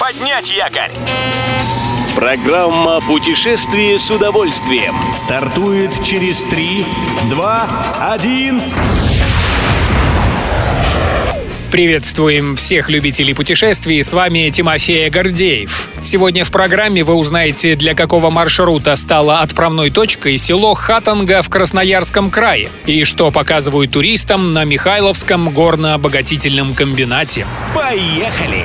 Поднять якорь! Программа «Путешествие с удовольствием» стартует через 3, 2, 1... Приветствуем всех любителей путешествий, с вами Тимофей Гордеев. Сегодня в программе вы узнаете, для какого маршрута стало отправной точкой село Хатанга в Красноярском крае и что показывают туристам на Михайловском горно-обогатительном комбинате. Поехали!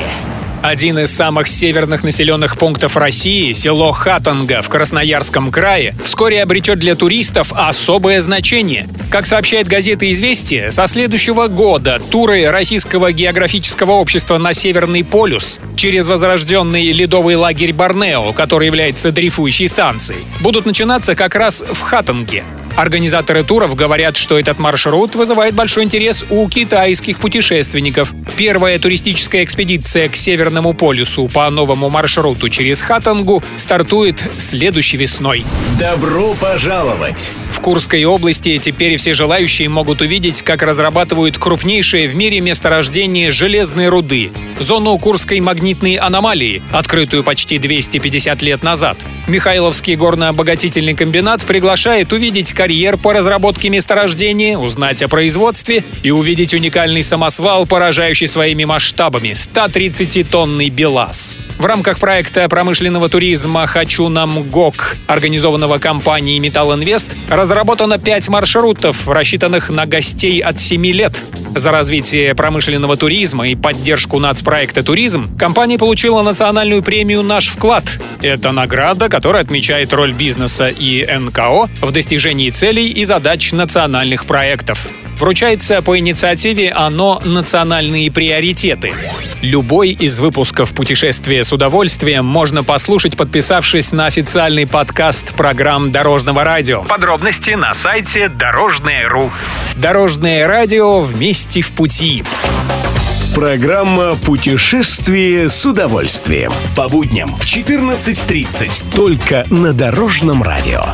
Один из самых северных населенных пунктов России, село Хатанга в Красноярском крае, вскоре обретет для туристов особое значение. Как сообщает газета «Известия», со следующего года туры Российского географического общества на Северный полюс через возрожденный ледовый лагерь Борнео, который является дрейфующей станцией, будут начинаться как раз в Хатанге. Организаторы туров говорят, что этот маршрут вызывает большой интерес у китайских путешественников. Первая туристическая экспедиция к Северному полюсу по новому маршруту через Хатангу стартует следующей весной. Добро пожаловать! В Курской области теперь все желающие могут увидеть, как разрабатывают крупнейшее в мире месторождение железной руды – зону Курской магнитной аномалии, открытую почти 250 лет назад. Михайловский горно-обогатительный комбинат приглашает увидеть карьер по разработке месторождения, узнать о производстве и увидеть уникальный самосвал, поражающий своими масштабами – 130-тонный БелАЗ. В рамках проекта промышленного туризма «Хочу нам ГОК», организованного компанией «Металл Инвест», разработано пять маршрутов, рассчитанных на гостей от 7 лет. За развитие промышленного туризма и поддержку нацпроекта «Туризм» компания получила национальную премию «Наш вклад». Это награда, которая отмечает роль бизнеса и НКО в достижении целей и задач национальных проектов. Вручается по инициативе «Оно. Национальные приоритеты». Любой из выпусков «Путешествия с удовольствием» можно послушать, подписавшись на официальный подкаст программ Дорожного радио. Подробности на сайте Дорожное.ру. Дорожное радио вместе в пути. Программа «Путешествие с удовольствием» по будням в 14.30 только на Дорожном радио.